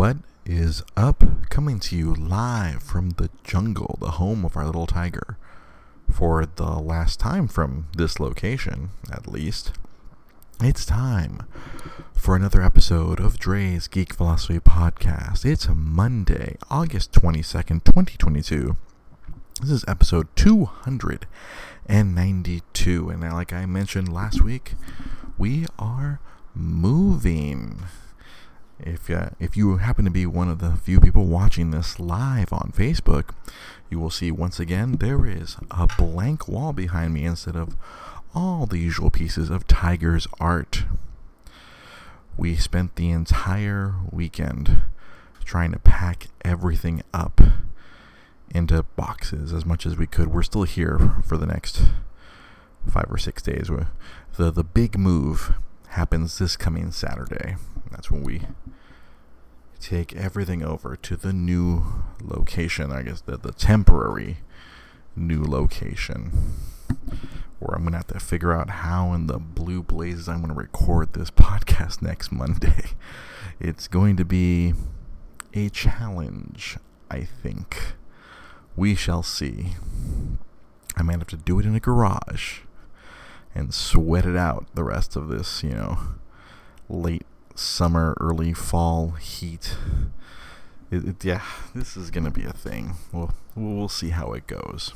What is up? Coming to you live from the jungle, the home of our little tiger. For the last time from this location, at least, it's time for another episode of Dre's Geek Philosophy Podcast. It's Monday, August 22nd, 2022. This is episode 292. And like I mentioned last week, we are moving. If uh, if you happen to be one of the few people watching this live on Facebook, you will see once again there is a blank wall behind me instead of all the usual pieces of Tiger's art. We spent the entire weekend trying to pack everything up into boxes as much as we could. We're still here for the next five or six days. The the big move happens this coming Saturday. That's when we take everything over to the new location. I guess the the temporary new location. Where I'm gonna have to figure out how in the blue blazes I'm gonna record this podcast next Monday. It's going to be a challenge, I think. We shall see. I might have to do it in a garage and sweat it out the rest of this, you know, late summer, early fall heat. It, it, yeah, this is gonna be a thing. We'll we'll see how it goes.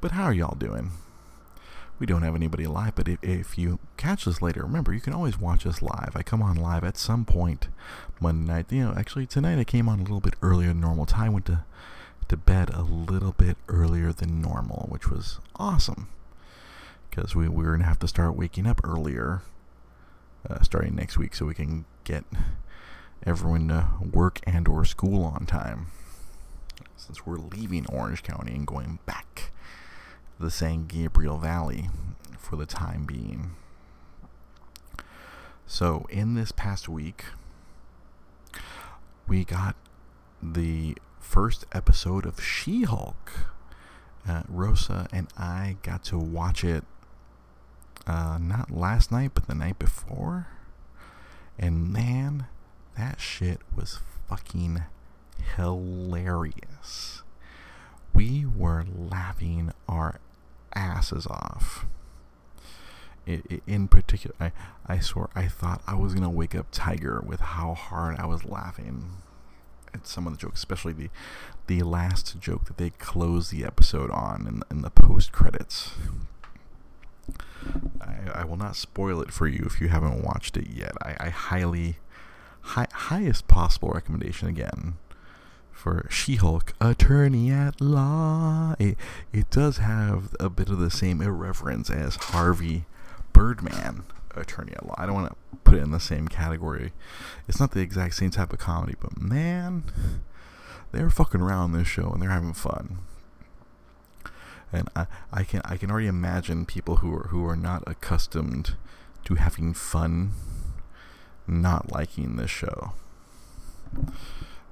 But how are y'all doing? We don't have anybody live, but if, if you catch us later, remember you can always watch us live. I come on live at some point Monday night. You know, actually tonight I came on a little bit earlier than normal time. Went to to bed a little bit earlier than normal, which was awesome because we, we're going to have to start waking up earlier uh, starting next week so we can get everyone to work and or school on time since we're leaving Orange County and going back to the San Gabriel Valley for the time being. So in this past week, we got the first episode of She Hulk. Uh, Rosa and I got to watch it uh, not last night, but the night before. And man, that shit was fucking hilarious. We were laughing our asses off. It, it, in particular, I, I swear, I thought I was going to wake up Tiger with how hard I was laughing at some of the jokes, especially the the last joke that they closed the episode on in, in the post credits. I, I, will not spoil it for you if you haven't watched it yet. I, I highly, high, highest possible recommendation again for She-Hulk, Attorney at Law. It, it does have a bit of the same irreverence as Harvey Birdman, Attorney at Law. I don't want to put it in the same category. It's not the exact same type of comedy, but man, they're fucking around this show and they're having fun. And I, I can I can already imagine people who are who are not accustomed to having fun not liking this show.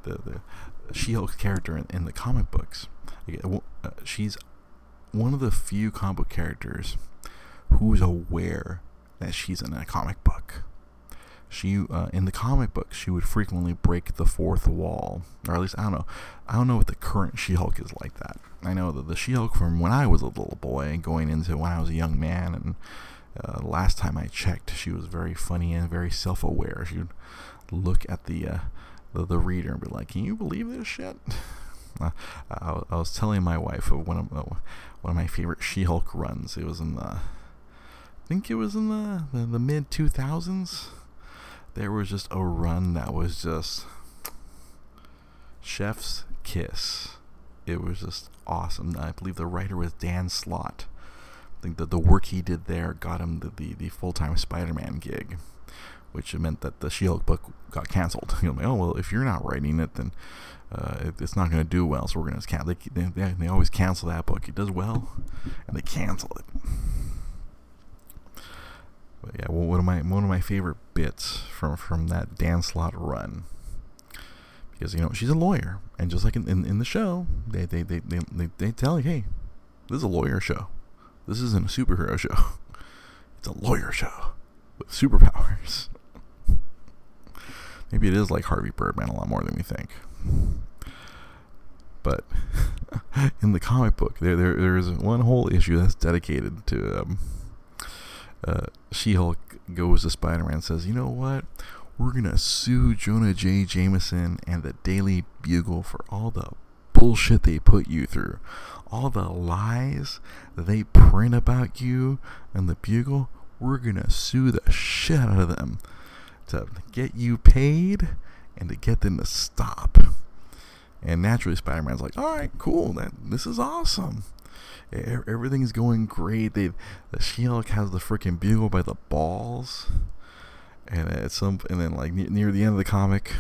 The the She-Hulk character in, in the comic books, uh, she's one of the few comic book characters who's aware that she's in a comic book she uh, in the comic books she would frequently break the fourth wall. Or at least i don't know. I don't know what the current she-hulk is like that. I know that the she-hulk from when i was a little boy going into when i was a young man and uh, last time i checked she was very funny and very self-aware. She would look at the uh, the, the, reader and be like can you believe this shit? Uh, I, I, was telling my wife of one of uh, one of my favorite she-hulk runs. It was in the I think it was in the, the, the mid 2000s there was just a run that was just chef's kiss. It was just awesome. I believe the writer was Dan Slott. I think that the work he did there got him the, the, the full time Spider Man gig, which meant that the She Hulk book got canceled. You're like, oh, well, if you're not writing it, then uh, it, it's not going to do well, so we're going to cancel they, they, they always cancel that book. It does well, and they cancel it. But yeah, well, one of my one of my favorite bits from from that Dan Slott run, because you know she's a lawyer, and just like in, in, in the show, they they, they they they they tell you, hey, this is a lawyer show. This isn't a superhero show. It's a lawyer show with superpowers. maybe it is like Harvey Birdman a lot more than we think. But in the comic book, there there there is one whole issue that's dedicated to um, uh, She-Hulk goes to Spider-Man and says, "You know what? We're gonna sue Jonah J. Jameson and the Daily Bugle for all the bullshit they put you through, all the lies they print about you and the Bugle. We're gonna sue the shit out of them to get you paid and to get them to stop." And naturally, Spider-Man's like, "All right, cool. That this is awesome." Everything's going great. They, the She-Hulk has the freaking bugle by the balls, and at some, and then like near the end of the comic,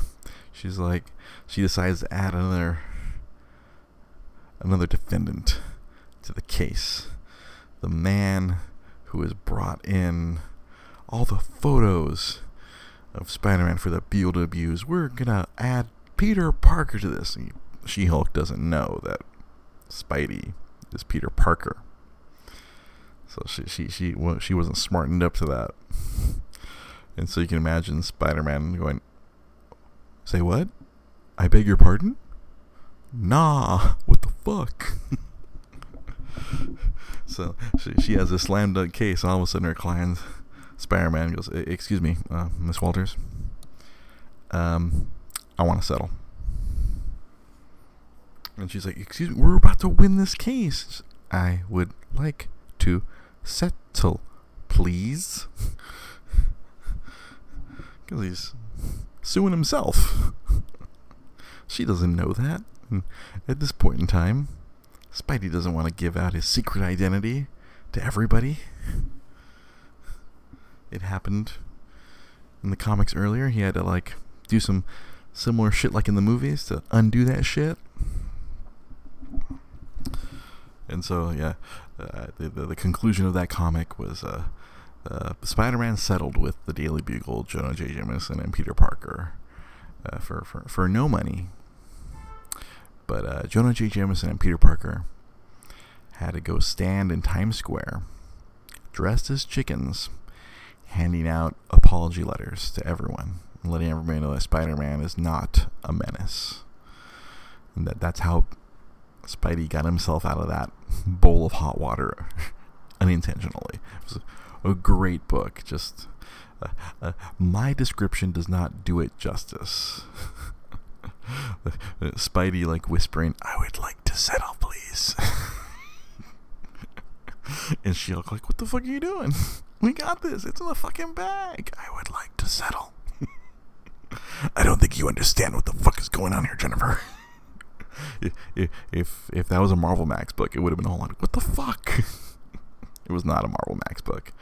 she's like, she decides to add another, another defendant to the case, the man who has brought in all the photos of Spider-Man for the Bugle to abuse. We're gonna add Peter Parker to this. She-Hulk doesn't know that Spidey is Peter Parker. So she she she she wasn't smartened up to that. And so you can imagine Spider-Man going, "Say what? I beg your pardon? Nah, what the fuck?" so she she has a slam dunk case. All of a sudden, her client, Spider-Man, goes, "Excuse me, uh, Miss Walters. Um, I want to settle." And she's like, Excuse me, we're about to win this case. I would like to settle, please. Because he's suing himself. she doesn't know that. And at this point in time, Spidey doesn't want to give out his secret identity to everybody. It happened in the comics earlier. He had to, like, do some similar shit like in the movies to undo that shit. And so, yeah, uh, the, the, the conclusion of that comic was uh, uh, Spider-Man settled with the Daily Bugle, Jonah J. Jameson, and Peter Parker uh, for, for for no money. But uh, Jonah J. Jameson and Peter Parker had to go stand in Times Square, dressed as chickens, handing out apology letters to everyone, letting everybody know that Spider-Man is not a menace. And that that's how Spidey got himself out of that bowl of hot water unintentionally. It was a, great book. Just uh, uh, my description does not do it justice. Spidey like whispering, "I would like to settle, please." and She-Hulk like, "What the fuck are you doing? We got this. It's in the fucking bag. I would like to settle." I don't think you understand what the fuck is going on here, Jennifer if, if if that was a Marvel Max book, it would have been a whole lot. What the fuck? it was not a Marvel Max book.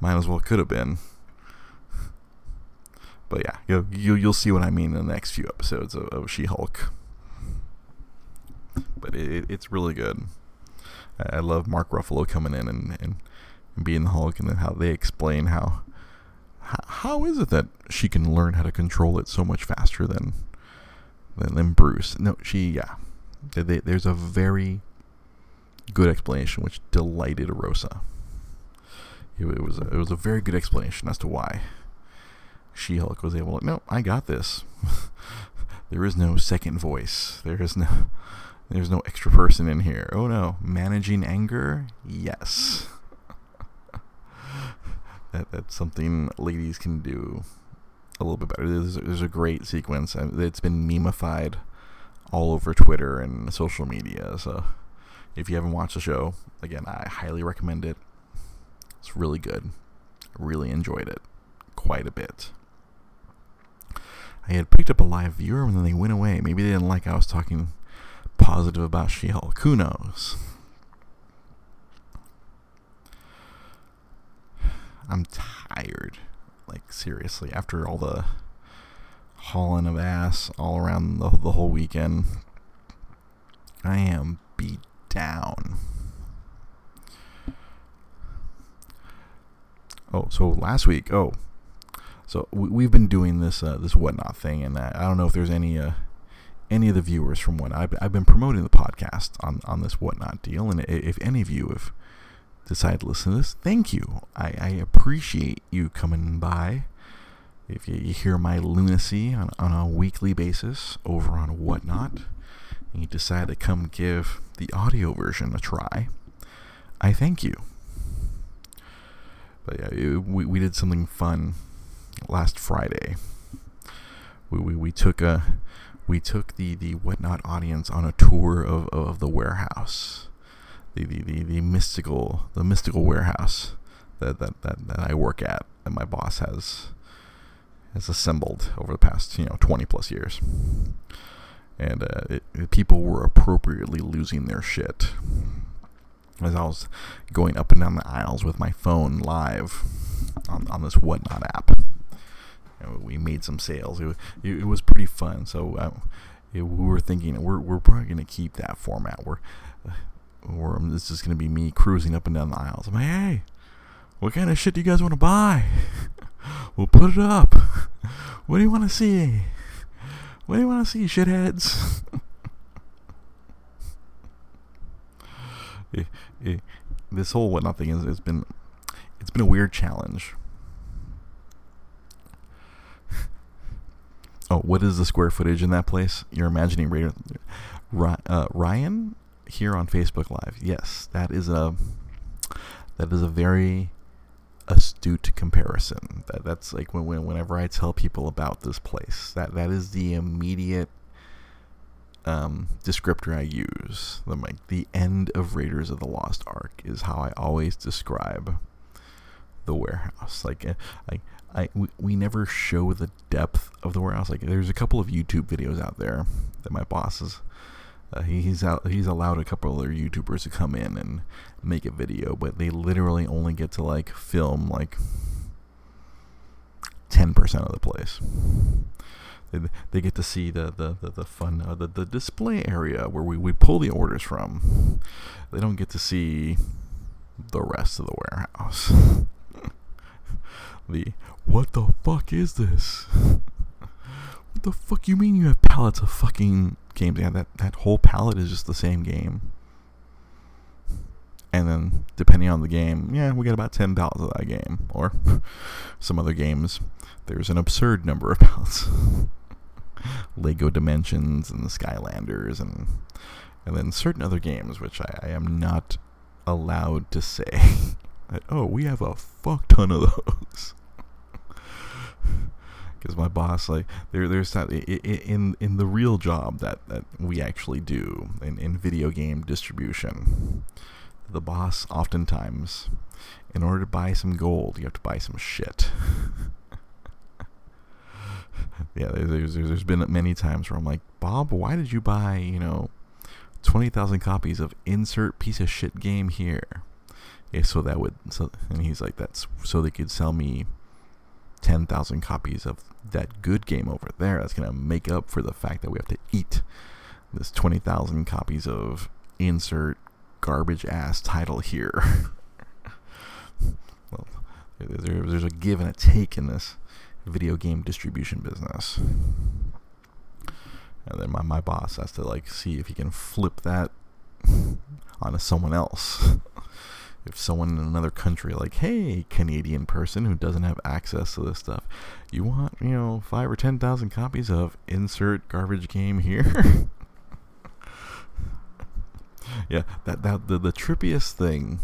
Might as well could have been. But yeah, you'll, you, you'll see what I mean in the next few episodes of, of She-Hulk. But it, it's really good. I, I love Mark Ruffalo coming in and, and, being the Hulk, and then how they explain how how is it that she can learn how to control it so much faster than than, Bruce. No, she, yeah. They, there's a very good explanation which delighted Rosa. It, it, was a, it was a very good explanation as to why She-Hulk was able to. No, I got this. there is no second voice. There is no. There's no extra person in here. Oh no, managing anger? Yes. that that's something ladies can do a little bit better. There's, there's a great sequence. It's been memeified all over Twitter and social media. So if you haven't watched the show, again, I highly recommend it. It's really good. Really enjoyed it quite a bit. I had picked up a live viewer and then they went away. Maybe they didn't like I was talking positive about She-Hulk. Who knows? I'm tired. Like seriously, after all the hauling of ass all around the, the whole weekend, I am beat down. Oh, so last week, oh, so we, have been doing this uh, this whatnot thing, and I, don't know if there's any uh, any of the viewers from what I've, I've been promoting the podcast on on this whatnot deal, and if any of you have decide to listen to this, thank you. I, I appreciate you coming by if you, you hear my lunacy on, on a weekly basis over on Whatnot, and you decide to come give the audio version a try, I thank you. But yeah, it, we, we did something fun last Friday. We, we, we took a we took the, the whatnot audience on a tour of, of the warehouse. The, the, the, the mystical the mystical warehouse that, that, that, that I work at and my boss has has assembled over the past you know 20 plus years. And uh, it, it, people were appropriately losing their shit. As I was going up and down the aisles with my phone live on, on this whatnot app. And we made some sales. It, it, it was pretty fun. So uh, we were thinking we're, we're probably going to keep that format. We're, or this is going to be me cruising up and down the aisles I'm like hey what kind of shit do you guys want to buy We'll put it up. What do you want to see? What do you want to see, shitheads? it, it, this whole whatnot thing has, has been it's been a weird challenge. oh, what is the square footage in that place? You're imagining uh, Ryan here on Facebook Live. Yes, that is a that is a very astute comparison. That that's like when, when whenever I tell people about this place, that that is the immediate um, descriptor I use. The like the end of Raiders of the Lost Ark is how I always describe the warehouse. Like uh, I I we, we never show the depth of the warehouse. Like there's a couple of YouTube videos out there that my bosses uh, he's out. He's allowed a couple other YouTubers to come in and make a video, but they literally only get to like film like ten percent of the place. They, they get to see the the the, the fun uh, the the display area where we, we pull the orders from. They don't get to see the rest of the warehouse. the what the fuck is this? What the fuck you mean you have pallets of fucking games? Yeah, that, that whole palette is just the same game. And then, depending on the game, yeah, we get about 10 pallets of that game. Or some other games, there's an absurd number of pallets. Lego Dimensions and the Skylanders, and and then certain other games, which I, I am not allowed to say. that, oh, we have a fuck ton of those my boss like there there's that in in the real job that that we actually do in in video game distribution the boss oftentimes in order to buy some gold you have to buy some shit. Yeah there's, there's there's been many times where I'm like Bob why did you buy you know 20,000 copies of insert piece of shit game here? Yeah, so that would so and he's like that's so they could sell me 10,000 copies of that good game over there that's going to make up for the fact that we have to eat this 20,000 copies of insert garbage ass title here. well, there's a give and a take in this video game distribution business. And then my, my boss has to like see if he can flip that onto someone else if someone in another country like hey canadian person who doesn't have access to this stuff you want you know five or ten thousand copies of insert garbage game here? Yeah that, that the, the trippiest thing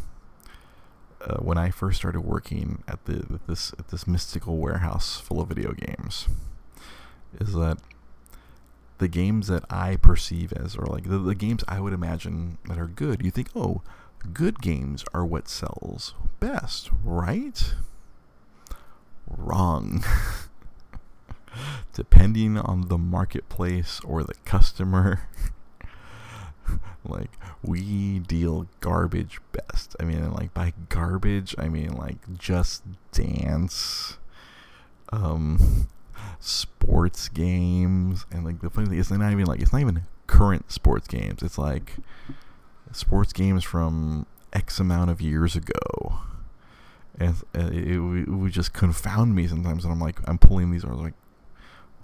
uh, when I first started working at the this at this mystical warehouse full of video games is that the games that I perceive as or like the, the games I would imagine that are good you think oh good games are what sells best, right? Wrong. Depending on the marketplace or the customer, like we deal garbage best. I mean, like by garbage, I mean like just dance, um, sports games, and like the funny thing is, not even like it's not even current sports games. It's like sports games from X amount of years ago. And uh, it, it, would just confound me sometimes. And I'm like, I'm pulling these, I was like,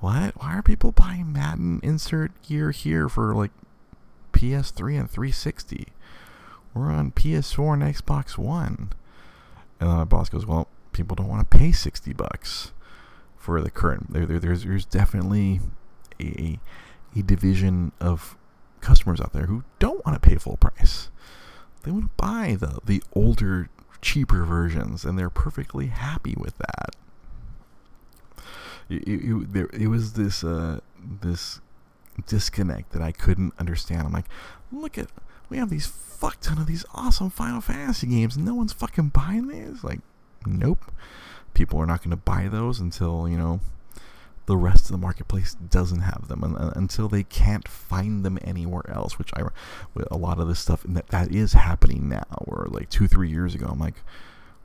what? Why are people buying Madden insert gear here for like PS3 and 360? We're on PS4 and Xbox One. And then my boss goes, well, people don't want to pay 60 bucks for the current. There, there there's there's definitely a a division of customers out there who don't want to pay full price. They want to buy the the older, cheaper versions, and they're perfectly happy with that. It, it, there, it was this uh, this disconnect that I couldn't understand. I'm like, look at we have these fuck ton of these awesome Final Fantasy games, and no one's fucking buying these. Like, nope. People are not going to buy those until you know the rest of the marketplace doesn't have them and, uh, until they can't find them anywhere else which i a lot of this stuff that, that is happening now or like two three years ago i'm like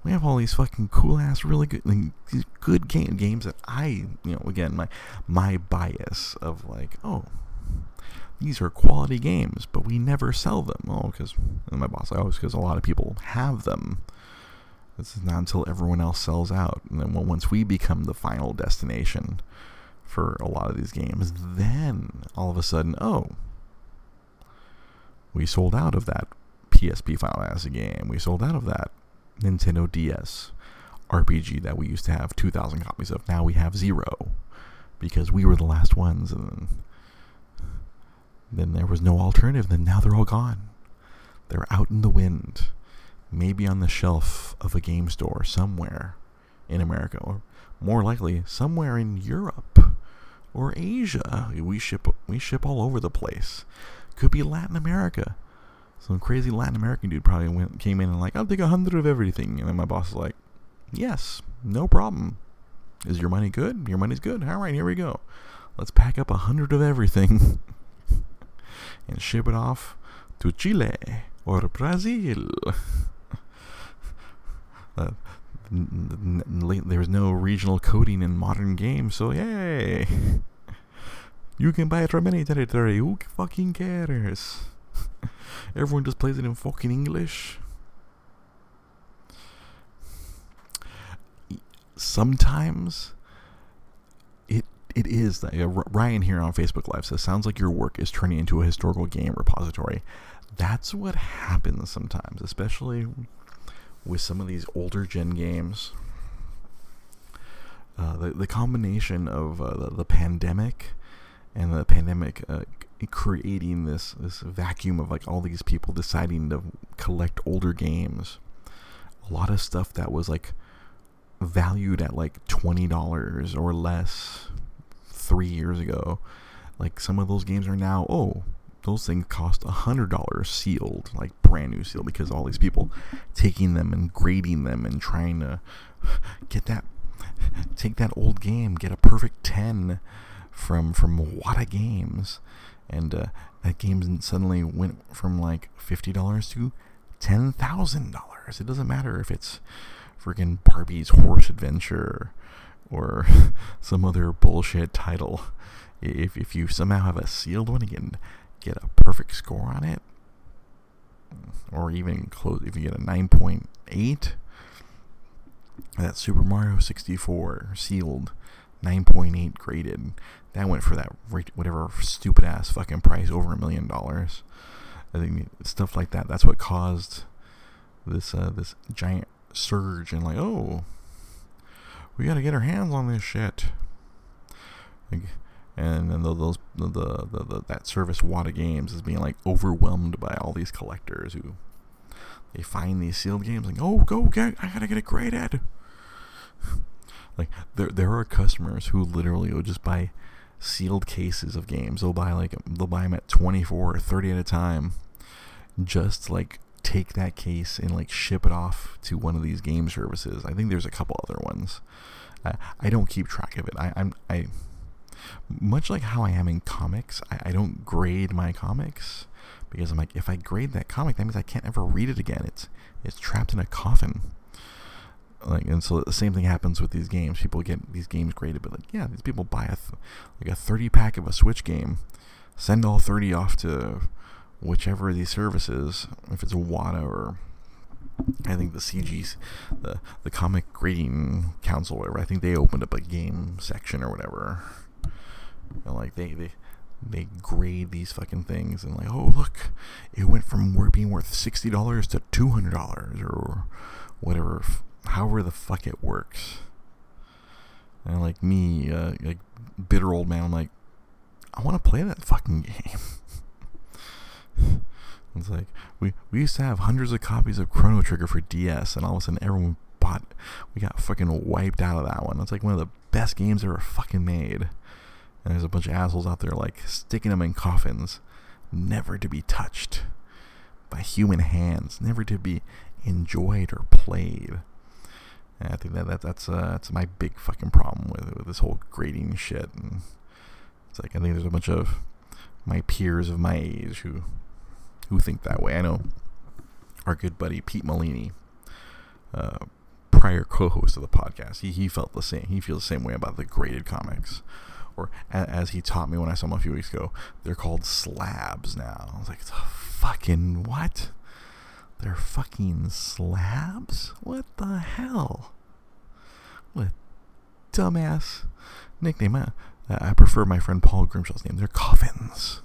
we have all these fucking cool ass really good like, good game games that i you know again my my bias of like oh these are quality games but we never sell them. Oh because my boss i always because a lot of people have them this is not until everyone else sells out and then once we become the final destination for a lot of these games. Mm-hmm. Then all of a sudden, oh, we sold out of that PSP Final Fantasy game. We sold out of that Nintendo DS RPG that we used to have 2,000 copies of. Now we have zero because we were the last ones, and then there was no alternative. Then now they're all gone. They're out in the wind, maybe on the shelf of a game store somewhere in America, or more likely somewhere in Europe or Asia. We ship we ship all over the place. Could be Latin America. Some crazy Latin American dude probably went came in and like, I'll take a hundred of everything. And then my boss is like, Yes, no problem. Is your money good? Your money's good. All right, here we go. Let's pack up a hundred of everything and ship it off to Chile or Brazil. uh, there's no regional coding in modern games, so yay! You can buy it from any territory. Who fucking cares? Everyone just plays it in fucking English. Sometimes it it is that uh, Ryan here on Facebook Live says sounds like your work is turning into a historical game repository. That's what happens sometimes, especially with some of these older gen games. Uh, the, the combination of uh, the, the pandemic and the pandemic uh, creating this this vacuum of like all these people deciding to collect older games. A lot of stuff that was like valued at like twenty dollars or less three years ago. Like some of those games are now oh those things cost a hundred dollars sealed, like brand new sealed, because all these people taking them and grading them and trying to get that take that old game, get a perfect ten from from Wata Games, and uh, that game suddenly went from like fifty dollars to ten thousand dollars. It doesn't matter if it's freaking Barbie's Horse Adventure or some other bullshit title. If if you somehow have a sealed one, again get a perfect score on it, or even close if you get a 9.8, that Super Mario 64 sealed 9.8 graded, that went for that whatever stupid ass fucking price over a million dollars. I think stuff like that. That's what caused this uh, this giant surge and like, oh, we got to get our hands on this shit. Like, and then those the, the, the, that service Wata Games is being like overwhelmed by all these collectors who they find these sealed games like oh go get I gotta get it graded. like there there are customers who literally will just buy sealed cases of games. They'll buy like they'll buy them at 24 or 30 at a time, just like take that case and like ship it off to one of these game services. I think there's a couple other ones. I, I don't keep track of it. I, I'm I much like how I am in comics, I, I don't grade my comics because I'm like, if I grade that comic, that means I can't ever read it again. It's it's trapped in a coffin. Like, and so the same thing happens with these games. People get these games graded, but like, yeah, these people buy a th- like a 30 pack of a Switch game, send all 30 off to whichever of these services, if it's a Wata or I think the CG's, the the Comic Grading Council, whatever. I think they opened up a game section or whatever and like they they they grade these fucking things and like, oh look, it went from being worth sixty dollars to two hundred dollars or whatever, however the fuck it works. And like me, uh, like bitter old man, I'm like, I want to play that fucking game. it's like we we used to have hundreds of copies of Chrono Trigger for DS, and all of a sudden everyone bought. We got fucking wiped out of that one. It's like one of the best games ever fucking made. And there's a bunch of assholes out there like sticking them in coffins, never to be touched by human hands, never to be enjoyed or played. And I think that, that that's uh, that's my big fucking problem with with this whole grading shit. And it's like I think there's a bunch of my peers of my age who who think that way. I know our good buddy Pete Molini, uh, prior co-host of the podcast, he he felt the same. He feels the same way about the graded comics or as he taught me when I saw him a few weeks ago, they're called slabs now. I was like, fucking what? They're fucking slabs? What the hell? What dumbass nickname? I, uh, I prefer my friend Paul Grimshaw's name. They're coffins.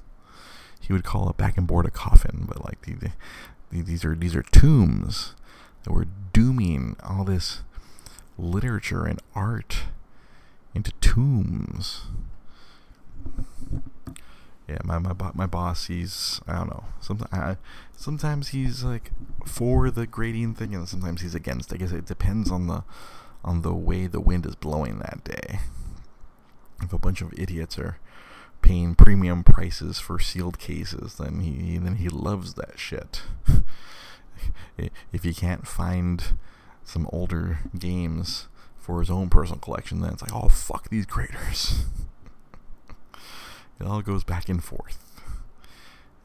He would call a back and board a coffin, but like the, the, these are these are tombs that were dooming all this literature and art into tombs. Yeah, my my my boss, he's I don't know. Sometimes sometimes he's like for the grading thing, and sometimes he's against. I guess it depends on the on the way the wind is blowing that day. If a bunch of idiots are paying premium prices for sealed cases, then he then he loves that shit. if he can't find some older games for his own personal collection, then it's like, oh fuck these graders. it all goes back and forth.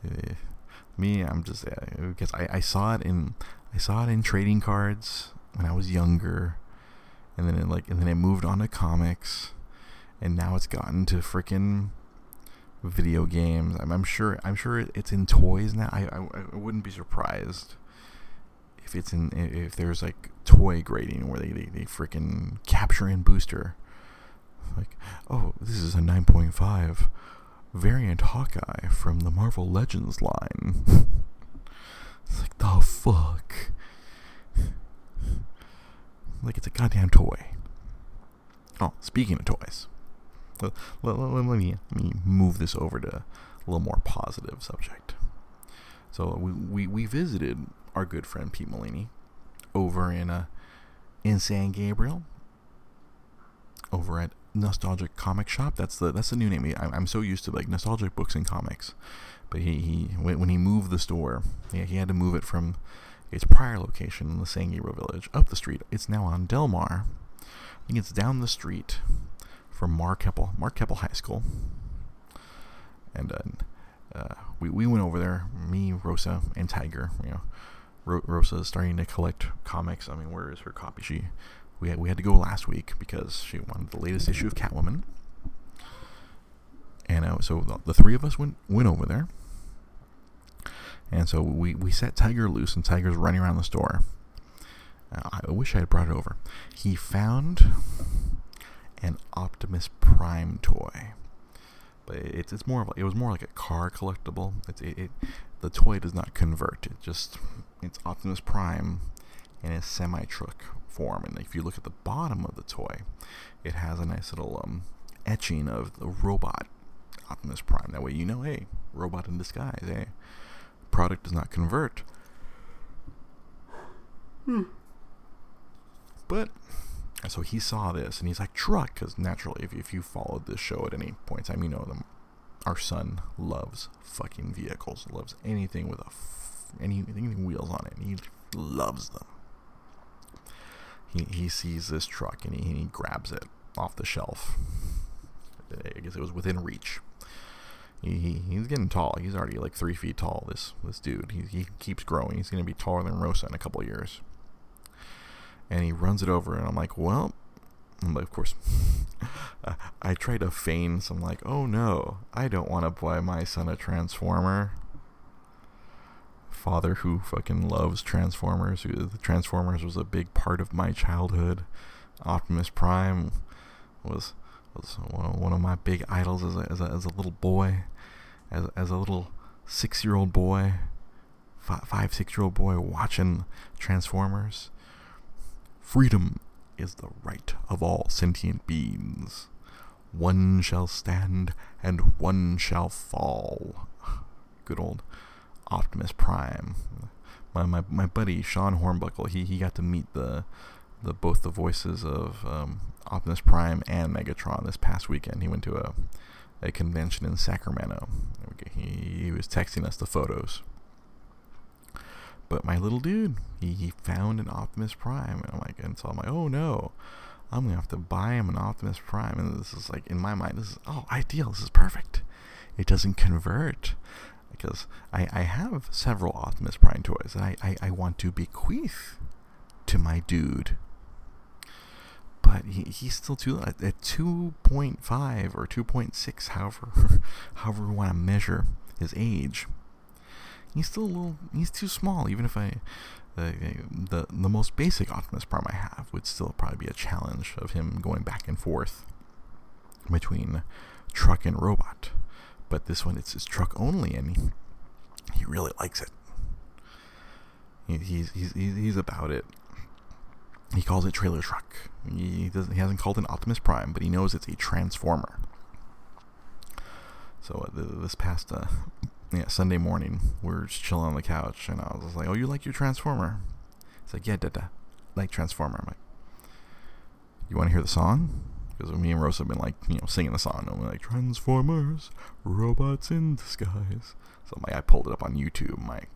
Uh, me, I'm just because uh, I, I saw it in I saw it in trading cards when I was younger, and then it like and then it moved on to comics, and now it's gotten to freaking video games. I'm, I'm sure I'm sure it's in toys now. I, I I wouldn't be surprised if it's in if there's like toy grading where they they, they freaking capture in booster like oh this is a 9.5 variant Hawkeye from the Marvel Legends line. It's like the fuck? Like it's a goddamn toy. Oh speaking of toys let, let, let, let me let me move this over to a little more positive subject. So we, we, we visited our good friend Pete Molini over in uh, in San Gabriel, over at Nostalgic Comic Shop. That's the that's the new name. I, I'm so used to like nostalgic books and comics, but he, he when he moved the store, yeah, he had to move it from its prior location in the San Gabriel Village up the street. It's now on Delmar. I think it's down the street from Mark Keppel, Mark Keppel High School, and uh, uh, we we went over there. Me, Rosa, and Tiger. You know, Rosa is starting to collect comics. I mean, where is her copy? She we had, we had to go last week because she wanted the latest issue of Catwoman. And uh, so the, the, three of us went went over there. And so we, we set Tiger loose, and Tiger's running around the store. Uh, I wish I had brought it over. He found an Optimus Prime toy, but it's it's more of a, it was more like a car collectible. It's it, it the toy does not convert. It just it's Optimus Prime in a semi truck form. And if you look at the bottom of the toy, it has a nice little um, etching of the robot Optimus Prime. That way you know, hey, robot in disguise. Hey, product does not convert. Hmm. But so he saw this and he's like, truck, because naturally, if, if you followed this show at any point in time, you know them. Our son loves fucking vehicles, loves anything with a any anything wheels on it. And he loves them. He he sees this truck and he, and he grabs it off the shelf. I guess it was within reach. He, he, he's getting tall. He's already like three feet tall. This this dude. He he keeps growing. He's gonna be taller than Rosa in a couple years. And he runs it over, and I'm like, well, I'm of course. I try to feign some like, oh no, I don't want to buy my son a transformer father who fucking loves Transformers. The Transformers was a big part of my childhood. Optimus Prime was was one of my big idols as a, as a, as a little boy, as, as a little six year old boy, five, five six year old boy watching Transformers. Freedom is the right of all sentient beings. One shall stand and one shall fall. Good old Optimus Prime. My, my, my buddy Sean Hornbuckle, he, he got to meet the the both the voices of um, Optimus Prime and Megatron this past weekend. He went to a a convention in Sacramento. He, he was texting us the photos. But my little dude, he, he found an Optimus Prime, and I'm like, and so I'm like, oh no, I'm gonna have to buy him an Optimus Prime, and this is like in my mind, this is oh ideal, this is perfect. It doesn't convert. Because I, I have several Optimus Prime toys that I, I, I want to bequeath to my dude. But he, he's still too at 2.5 or 2.6, however however we want to measure his age he's still a little he's too small even if i the, the the most basic optimus prime i have would still probably be a challenge of him going back and forth between truck and robot. But this one it's, his truck only and he, he really likes it. He, he's, he's he's about it. He calls it trailer truck. He doesn't he hasn't called it an optimus prime but he knows it's a transformer. So uh, this past uh, yeah, Sunday morning, we're just chilling on the couch, and I was like, "Oh, you like your Transformer?" It's like, "Yeah, da like Transformer." I'm like, "You want to hear the song?" Because me and Rosa have been like, you know, singing the song, and we're like, "Transformers, robots in disguise." So I'm like, I pulled it up on YouTube. I'm like,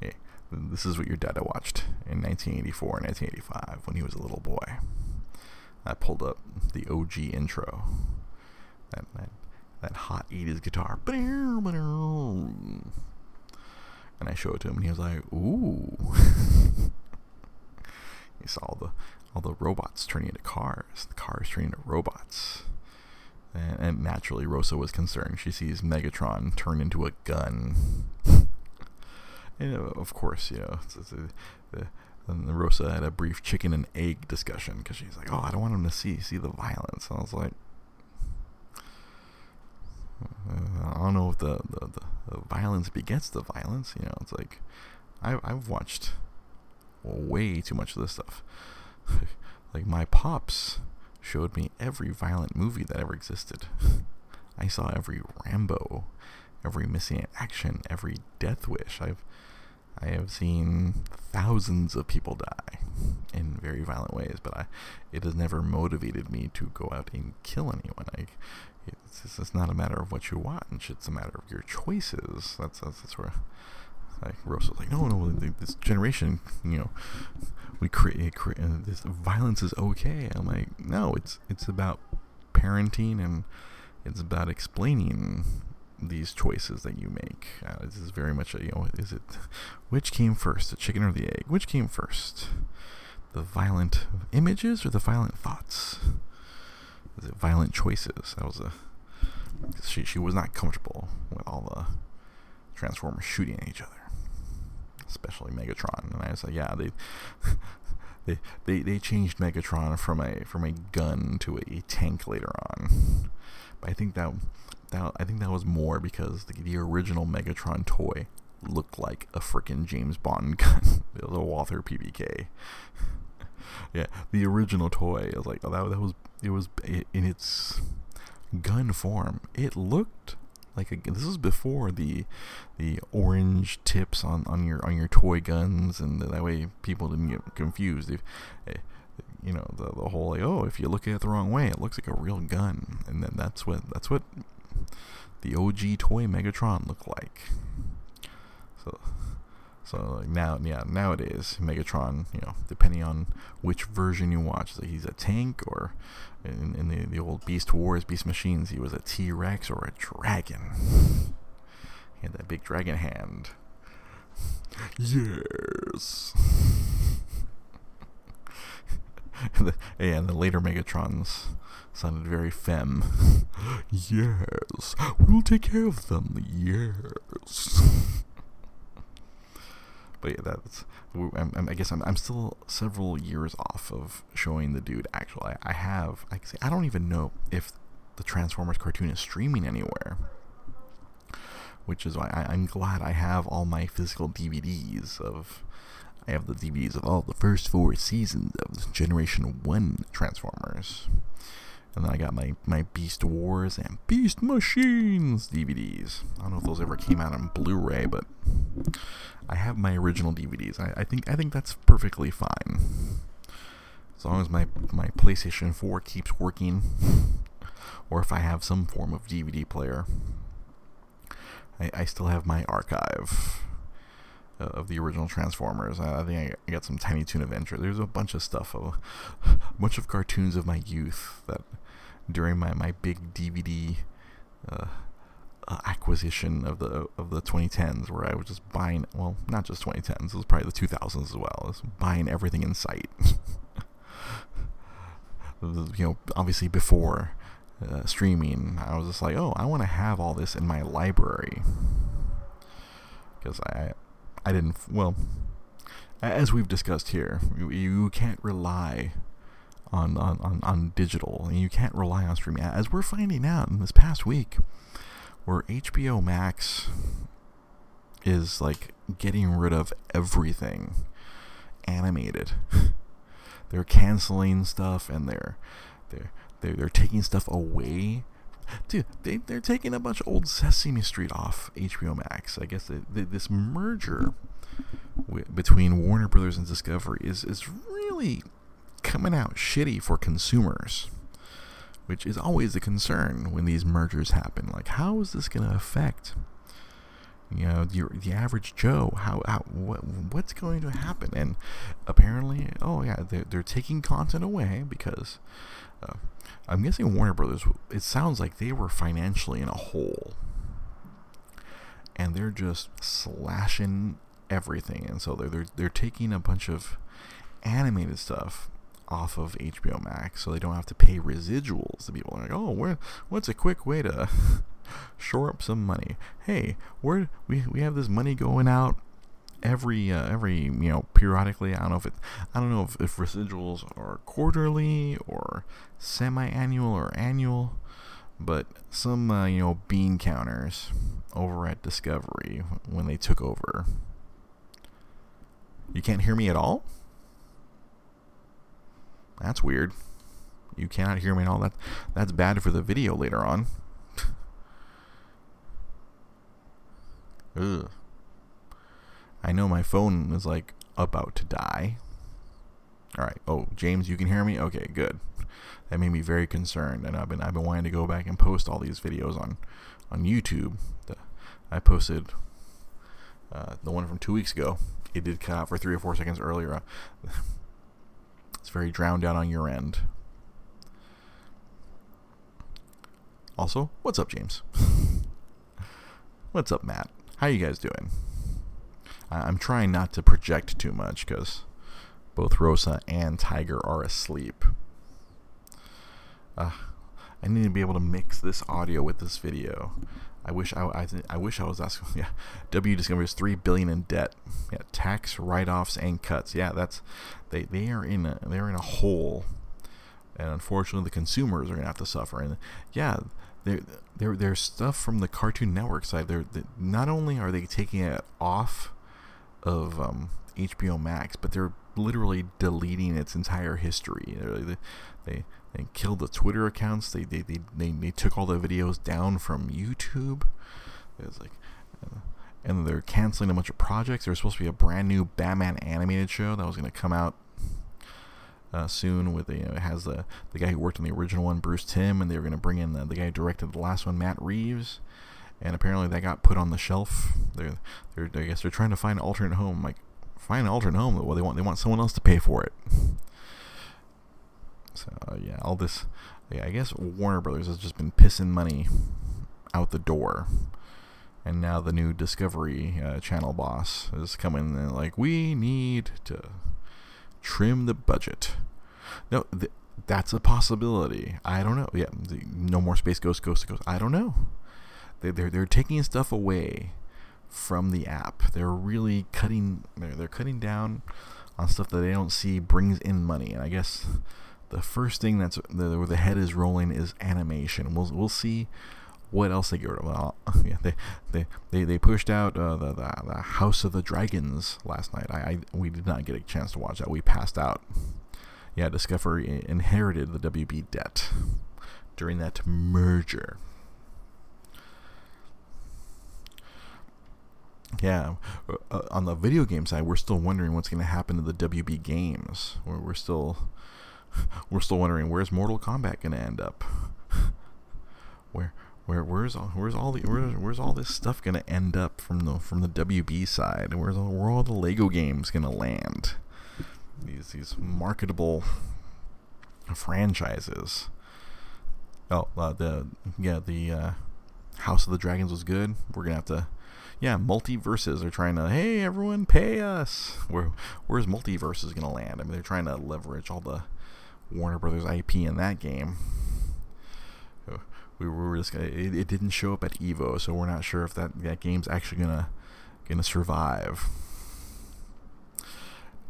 "Hey, this is what your dad watched in 1984 and 1985 when he was a little boy." I pulled up the OG intro. That, that that hot 80s guitar. And I show it to him, and he was like, "Ooh." he saw all the all the robots turning into cars, the cars turning into robots. And, and naturally, Rosa was concerned. She sees Megatron turn into a gun. and uh, of course, you know, it's, it's a, the, and Rosa had a brief chicken and egg discussion because she's like, "Oh, I don't want him to see see the violence." And I was like, uh, I don't know if the, the, the, violence begets the violence. You know, it's like I, I've watched way too much of this stuff. like my pops showed me every violent movie that ever existed. I saw every Rambo, every missing in action, every Death Wish. I've I have seen thousands of people die in very violent ways, but I, it has never motivated me to go out and kill anyone. I, it's, it's not a matter of what you watch; it's a matter of your choices. That's that's, that's where like Rose was like, no, no, this generation, you know, we create, create uh, this violence is okay. I'm like, no, it's it's about parenting and it's about explaining these choices that you make. Uh, this is very much a, you know, is it which came first, the chicken or the egg? Which came first, the violent images or the violent thoughts? Is it violent choices? That was a she she was not comfortable with all the Transformers shooting at each other, especially Megatron. And I was like, yeah, they. They, they, they changed Megatron from a from a gun to a tank later on, but I think that that I think that was more because the, the original Megatron toy looked like a freaking James Bond gun. it was a Walther PPK. Yeah, the original toy. I was like, oh, that that was it was in its gun form. It looked like a, this was before the the orange tips on, on your on your toy guns, and that way people didn't get confused. If, eh, you know the the whole like oh if you look at it the wrong way it looks like a real gun and then that's what that's what the OG toy Megatron looked like. So so like now, yeah, nowadays Megatron, you know, depending on which version you watch, so he's a tank, or in, in the the old Beast Wars, Beast Machines, he was a T Rex or a dragon. He had that big dragon hand. Yes. and, the, and the later Megatrons sounded very femme. yes, we'll take care of them. Yes but yeah, that's. I'm, I'm, i guess I'm, I'm still several years off of showing the dude. Actually, I, I have. I say I don't even know if the Transformers cartoon is streaming anywhere. Which is why I, I'm glad I have all my physical DVDs of. I have the DVDs of all the first four seasons of Generation 1 Transformers. And then I got my, my Beast Wars and Beast Machines DVDs. I don't know if those ever came out on Blu-ray, but I have my original DVDs. I, I think I think that's perfectly fine. As long as my, my PlayStation 4 keeps working, or if I have some form of DVD player. I, I still have my archive uh, of the original Transformers. I, I think I got some Tiny Toon Adventure. There's a bunch of stuff, a bunch of cartoons of my youth that during my, my big DVD uh, uh, acquisition of the of the 2010s, where I was just buying. Well, not just 2010s. It was probably the 2000s as well. I was buying everything in sight. you know, obviously before uh, streaming, I was just like, oh, I want to have all this in my library because I I didn't well as we've discussed here, you can't rely on, on, on, on digital and you can't rely on streaming. As we're finding out in this past week, where HBO Max is like getting rid of everything animated. they're canceling stuff and they're they're they're, they're taking stuff away. Dude, they, they're taking a bunch of old Sesame Street off HBO Max. I guess they, they, this merger w- between Warner Brothers and Discovery is, is really coming out shitty for consumers, which is always a concern when these mergers happen. Like, how is this going to affect you know the, the average joe? How, how what what's going to happen? And apparently oh yeah they're, they're taking content away because uh, i'm guessing warner brothers it sounds like they were financially in a hole. And they're just slashing everything. And so they're, they're they're taking a bunch of animated stuff off of HBO Max, so they don't have to pay residuals to people. They're like, oh, what's a quick way to shore up some money? Hey, we we have this money going out every uh, every you know periodically. I don't know if it I don't know if, if residuals are quarterly or semi-annual or annual, but some uh, you know bean counters over at Discovery when they took over. You can't hear me at all. That's weird. You cannot hear me and all that. That's bad for the video later on. Ugh. I know my phone is like about to die. Alright. Oh, James, you can hear me? Okay, good. That made me very concerned, and I've been I've been wanting to go back and post all these videos on on YouTube. I posted uh, the one from two weeks ago. It did cut out for three or four seconds earlier. It's very drowned out on your end. Also, what's up, James? what's up, Matt? How are you guys doing? I'm trying not to project too much because both Rosa and Tiger are asleep. Uh, I need to be able to mix this audio with this video. I wish I, I, I wish I was asking. Yeah, W discovers three billion in debt. Yeah, tax write-offs and cuts. Yeah, that's they they are in a they're in a hole, and unfortunately the consumers are gonna have to suffer. And yeah, there there's stuff from the Cartoon Network side. They're, they, not only are they taking it off of um, HBO Max, but they're literally deleting its entire history. They, they, they killed the Twitter accounts. They, they, they, they, they took all the videos down from YouTube. It was like, uh, and they're canceling a bunch of projects. There was supposed to be a brand new Batman animated show that was going to come out uh, soon. With you know, it has the the guy who worked on the original one, Bruce Timm, and they were going to bring in the, the guy who directed the last one, Matt Reeves. And apparently that got put on the shelf. They're, they're I guess they're trying to find an alternate home. Like find an alternate home. Well, they want they want someone else to pay for it. So uh, yeah, all this. Yeah, I guess Warner Brothers has just been pissing money out the door, and now the new Discovery uh, Channel boss is coming and like we need to trim the budget. No, th- that's a possibility. I don't know. Yeah, the, no more Space Ghost, Ghost, Ghost. I don't know. They, they're they're taking stuff away from the app. They're really cutting. They're, they're cutting down on stuff that they don't see brings in money. And I guess the first thing that's the, where the head is rolling is animation. We'll we'll see what else they get rid of? Well, yeah, they they they, they pushed out uh, the, the, the House of the Dragons last night. I, I we did not get a chance to watch that. We passed out. Yeah, Discovery inherited the WB debt during that merger. Yeah, uh, on the video game side, we're still wondering what's going to happen to the WB games. We're, we're still we're still wondering where's Mortal Kombat to end up. where where where's all where's all the where's, where's all this stuff to end up from the from the WB side? Where's all, where all the Lego games to land? These these marketable franchises. Oh, uh, the yeah the uh, House of the Dragons was good. We're gonna have to yeah, MultiVersus are trying to, hey, everyone, pay us. Where, where's MultiVersus going to land? I mean, they're trying to leverage all the Warner Brothers IP in that game. We were just gonna, it, it didn't show up at Evo, so we're not sure if that, that game's actually gonna gonna survive.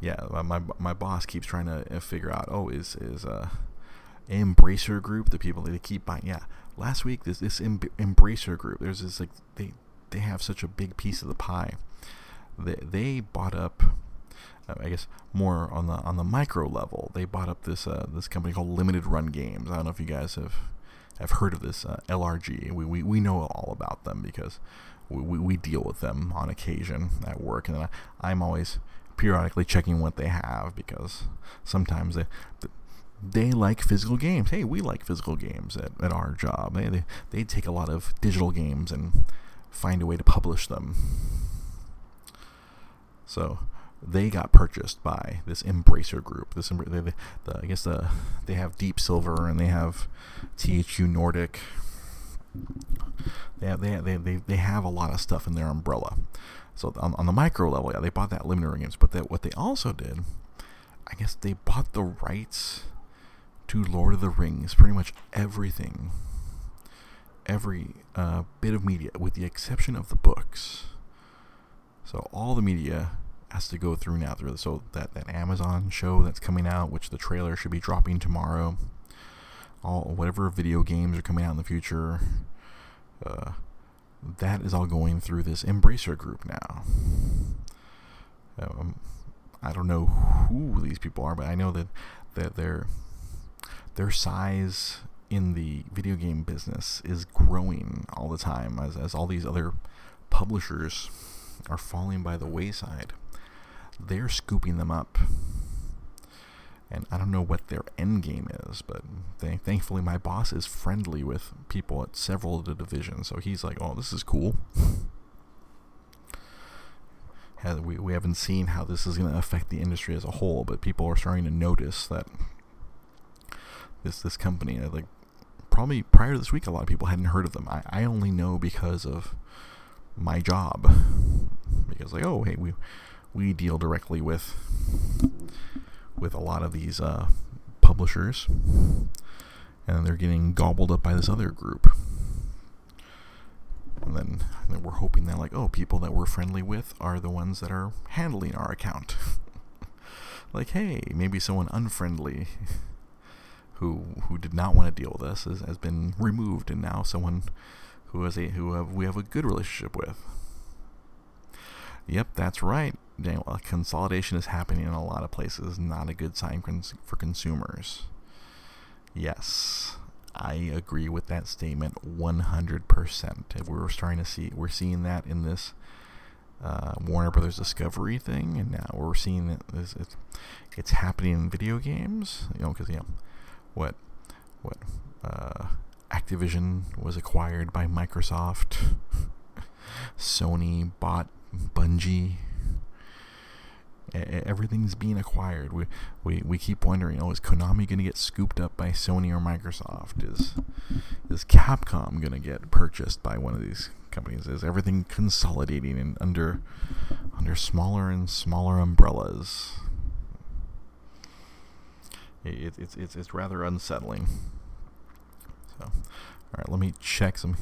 Yeah, my my boss keeps trying to uh, figure out. Oh, is is uh, Embracer Group the people they keep buying? Yeah, last week this this Embracer Group. There's this like they they have such a big piece of the pie. They they bought up, I guess more on the on the micro level. They bought up this uh, this company called Limited Run Games. I don't know if you guys have have heard of this uh, LRG. We, we we know all about them because we, we, we deal with them on occasion at work, and I, I'm always periodically checking what they have because sometimes they. they like physical games. Hey, we like physical games at, at our job. They, they they take a lot of digital games and find a way to publish them. So they got purchased by this Embracer Group. This they, they, the, I guess the they have Deep Silver and they have THQ Nordic. They have, they, they, they, they have a lot of stuff in their umbrella. So on, on the micro level, yeah, they bought that limited games. But that what they also did, I guess they bought the rights to Lord of the Rings, pretty much everything every uh, bit of media, with the exception of the books. So all the media has to go through now. Through so that that Amazon show that's coming out, which the trailer should be dropping tomorrow. All whatever video games are coming out in the future, uh, that is all going through this Embracer group now. Um, I don't know who these people are, but I know that that their their size in the video game business is growing all the time as, as all these other publishers are falling by the wayside. They're scooping them up. And I don't know what their end game is, but they, thankfully my boss is friendly with people at several of the divisions, so he's like, "Oh, this is cool." we we haven't seen how this is going to affect the industry as a whole, but people are starting to notice that this this company, uh, like probably prior to this week, a lot of people hadn't heard of them. I, I only know because of my job. Because like, oh, hey, we we deal directly with with a lot of these uh, publishers, and they're getting gobbled up by this other group. And then, and then we're hoping that like, oh, people that we're friendly with are the ones that are handling our account. like, hey, maybe someone unfriendly who who did not want to deal with us has, has been removed, and now someone who has a who have, we have a good relationship with. Yep, that's right. Daniel, consolidation is happening in a lot of places. Not a good sign cons- for consumers. Yes, I agree with that statement 100%. If we're starting to see, we're seeing that in this uh, Warner Brothers Discovery thing, and now we're seeing. It's, it's, it's happening in video games. You know, because you know, what what uh, Activision was acquired by Microsoft. Sony bought Bungie. Everything's being acquired. We, we we keep wondering, oh, is Konami going to get scooped up by Sony or Microsoft? Is is Capcom going to get purchased by one of these companies? Is everything consolidating under under smaller and smaller umbrellas? it, it's it's it's rather unsettling. So, all right, let me check some.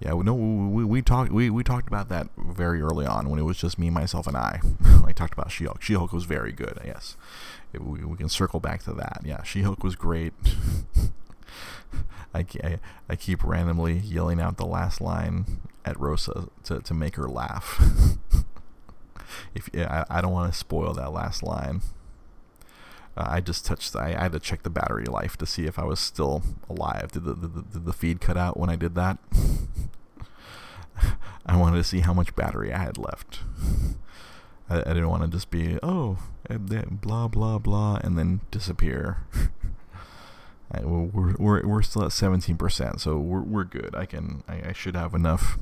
Yeah, no, we, we talked we, we talked about that very early on when it was just me, myself, and I. I talked about She-Hulk. She-Hulk was very good. Yes, we, we can circle back to that. Yeah, She-Hulk was great. I, I, I keep randomly yelling out the last line at Rosa to, to make her laugh. if I, I don't want to spoil that last line. Uh, I just touched. I, I, had to check the battery life to see if I was still alive. Did the, the, did the feed cut out when I did that? I wanted to see how much battery I had left. I, I didn't want to just be oh blah blah blah and then disappear. I, we're, we're we're still at seventeen percent, so we're we're good. I can I, I should have enough.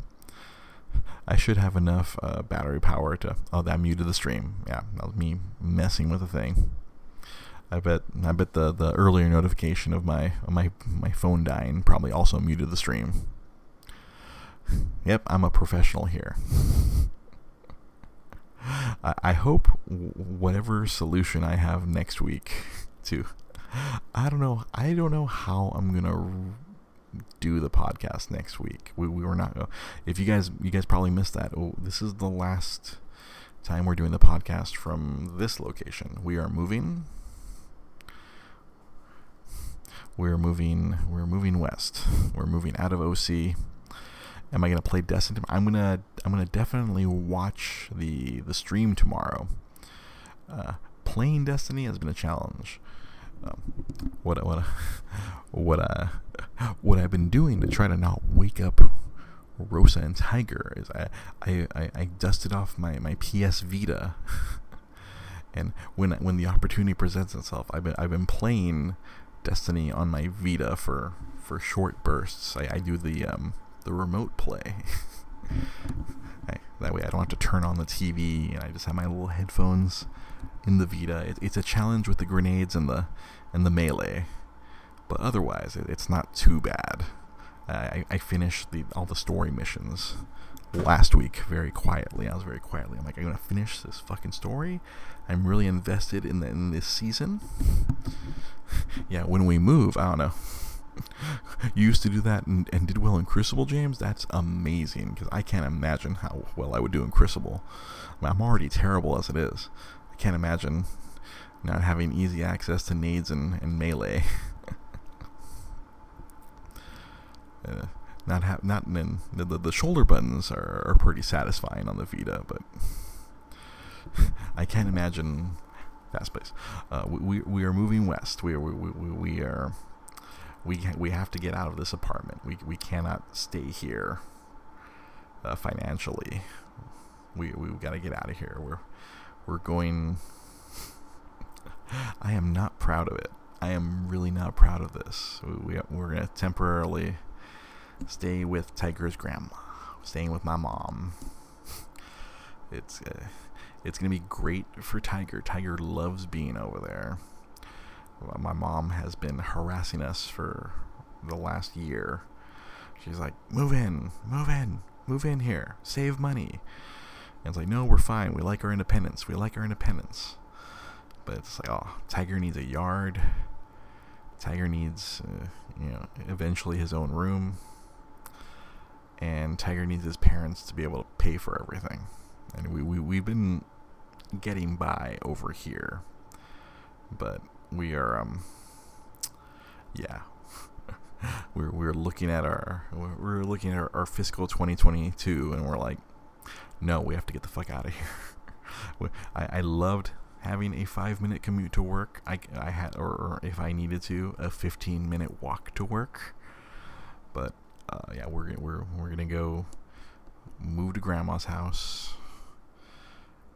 I should have enough uh, battery power to. Oh, that muted the stream. Yeah, that was me messing with the thing. I bet I bet the, the earlier notification of my my my phone dying probably also muted the stream. Yep, I'm a professional here. I, hope whatever solution I have next week to I don't know I don't know how I'm gonna do the podcast next week. We, we were not uh, if you guys you guys probably missed that. Oh, this is the last time we're doing the podcast from this location. We are moving we're moving we're moving west. We're moving out of OC. Am I gonna play Destiny? I'm gonna I'm gonna definitely watch the the stream tomorrow. Uh, playing Destiny has been a challenge. Um, what what what uh what I've been doing to try to not wake up Rosa and Tiger is I I, I, I dusted off my, my PS Vita, and when when the opportunity presents itself, I've been I've been playing Destiny on my Vita for for short bursts. I, I do the um, the remote play. I, that way I don't have to turn on the TV and I just have my little headphones in the Vita. It, it's a challenge with the grenades and the and the melee, but otherwise it, it's not too bad. I, I finished the all the story missions last week very quietly. I was very quietly. I'm like, I'm gonna finish this fucking story. I'm really invested in the, in this season. yeah, when we move, I don't know. you used to do that and, and did well in Crucible, James. That's amazing because I can't imagine how well I would do in Crucible. I mean, I'm already terrible as it is. I can't imagine not having easy access to nades and, and melee. uh, not have not in the, the, the shoulder buttons are, are pretty satisfying on the Vita, but I can't imagine fast pace. Uh, we, we are moving west. We are we, we, we are we we have to get out of this apartment. We we cannot stay here uh, financially. We we've got to get out of here. We're we're going. I am not proud of it. I am really not proud of this. We, we we're gonna temporarily stay with Tiger's grandma, staying with my mom. It's uh, it's gonna be great for Tiger. Tiger loves being over there. My mom has been harassing us for the last year. She's like, "Move in, move in, move in here, save money." And it's like, "No, we're fine. We like our independence. We like our independence." But it's like, oh, Tiger needs a yard. Tiger needs, uh, you know, eventually his own room and Tiger needs his parents to be able to pay for everything. And we, we, we've been getting by over here. But we are, um, yeah. we're, we're looking at our, we're looking at our, our fiscal 2022 and we're like, no, we have to get the fuck out of here. I, I loved having a five minute commute to work. I, I had, or, or if I needed to, a 15 minute walk to work. But uh, yeah, we're we're we're gonna go move to grandma's house,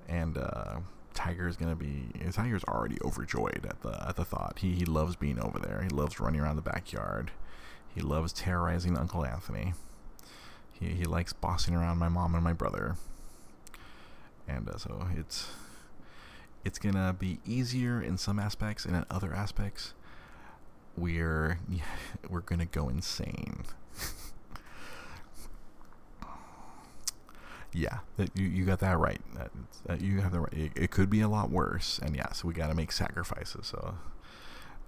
and uh, Tiger is gonna be Tiger's already overjoyed at the at the thought. He he loves being over there. He loves running around the backyard. He loves terrorizing Uncle Anthony. He he likes bossing around my mom and my brother. And uh, so it's it's gonna be easier in some aspects, and in other aspects, we're we're gonna go insane. Yeah, you, you got that right. You have the right. It, it, could be a lot worse, and yeah, so we got to make sacrifices. So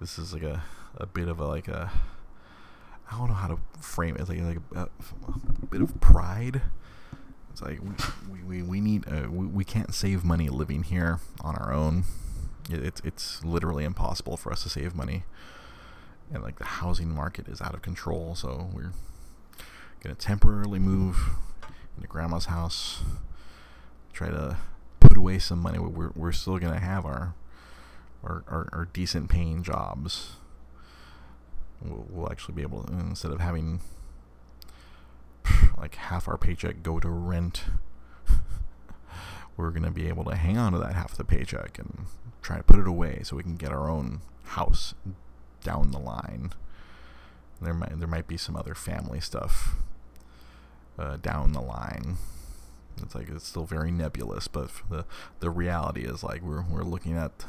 this is like a, a bit of a like a I don't know how to frame it. It's like like a, a bit of pride. It's like we we, we need uh, we, we can't save money living here on our own. It, it's it's literally impossible for us to save money and like the housing market is out of control. So we're gonna temporarily move into grandma's house, try to put away some money. We're we're still gonna have our our, our, our decent paying jobs. We'll, we'll actually be able to instead of having like half our paycheck go to rent. we're gonna be able to hang on to that half of the paycheck and try to put it away so we can get our own house down the line. There might there might be some other family stuff uh, down the line. It's like it's still very nebulous, but the the reality is like we're we're looking at.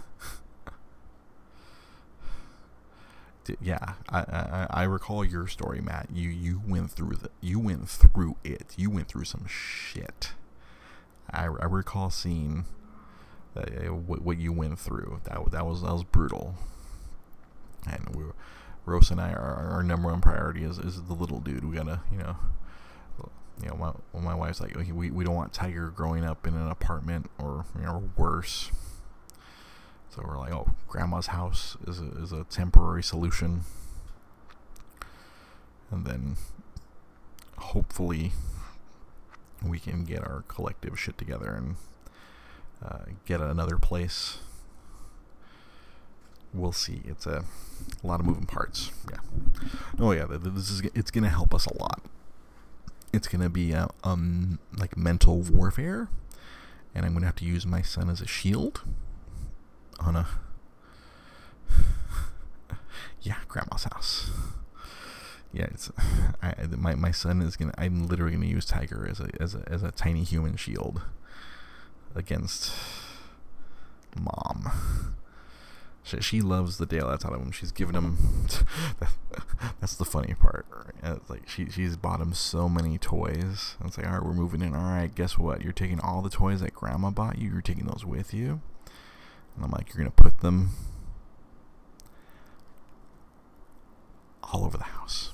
yeah, I, I I recall your story, Matt. You you went through the you went through it. You went through some shit. I, I recall seeing uh, what, what you went through. That that was that was brutal and we, Rose and I, our, our number one priority is, is the little dude. We gotta, you know, you know, my, my wife's like, we, we don't want Tiger growing up in an apartment or, you know, worse. So we're like, oh, grandma's house is a, is a temporary solution. And then hopefully we can get our collective shit together and uh, get another place we'll see. It's a, a lot of moving parts. Yeah. Oh yeah, this is it's gonna help us a lot. It's gonna be a, um like mental warfare, and I'm gonna have to use my son as a shield. On a yeah, grandma's house. Yeah, it's I, my my son is gonna. I'm literally gonna use Tiger as a as a as a tiny human shield against mom. She, she loves the daylights out of him. She's given him. that's the funny part. It's like she she's bought him so many toys. It's like, all right, we're moving in. All right, guess what? You're taking all the toys that Grandma bought you. You're taking those with you. And I'm like, you're gonna put them all over the house.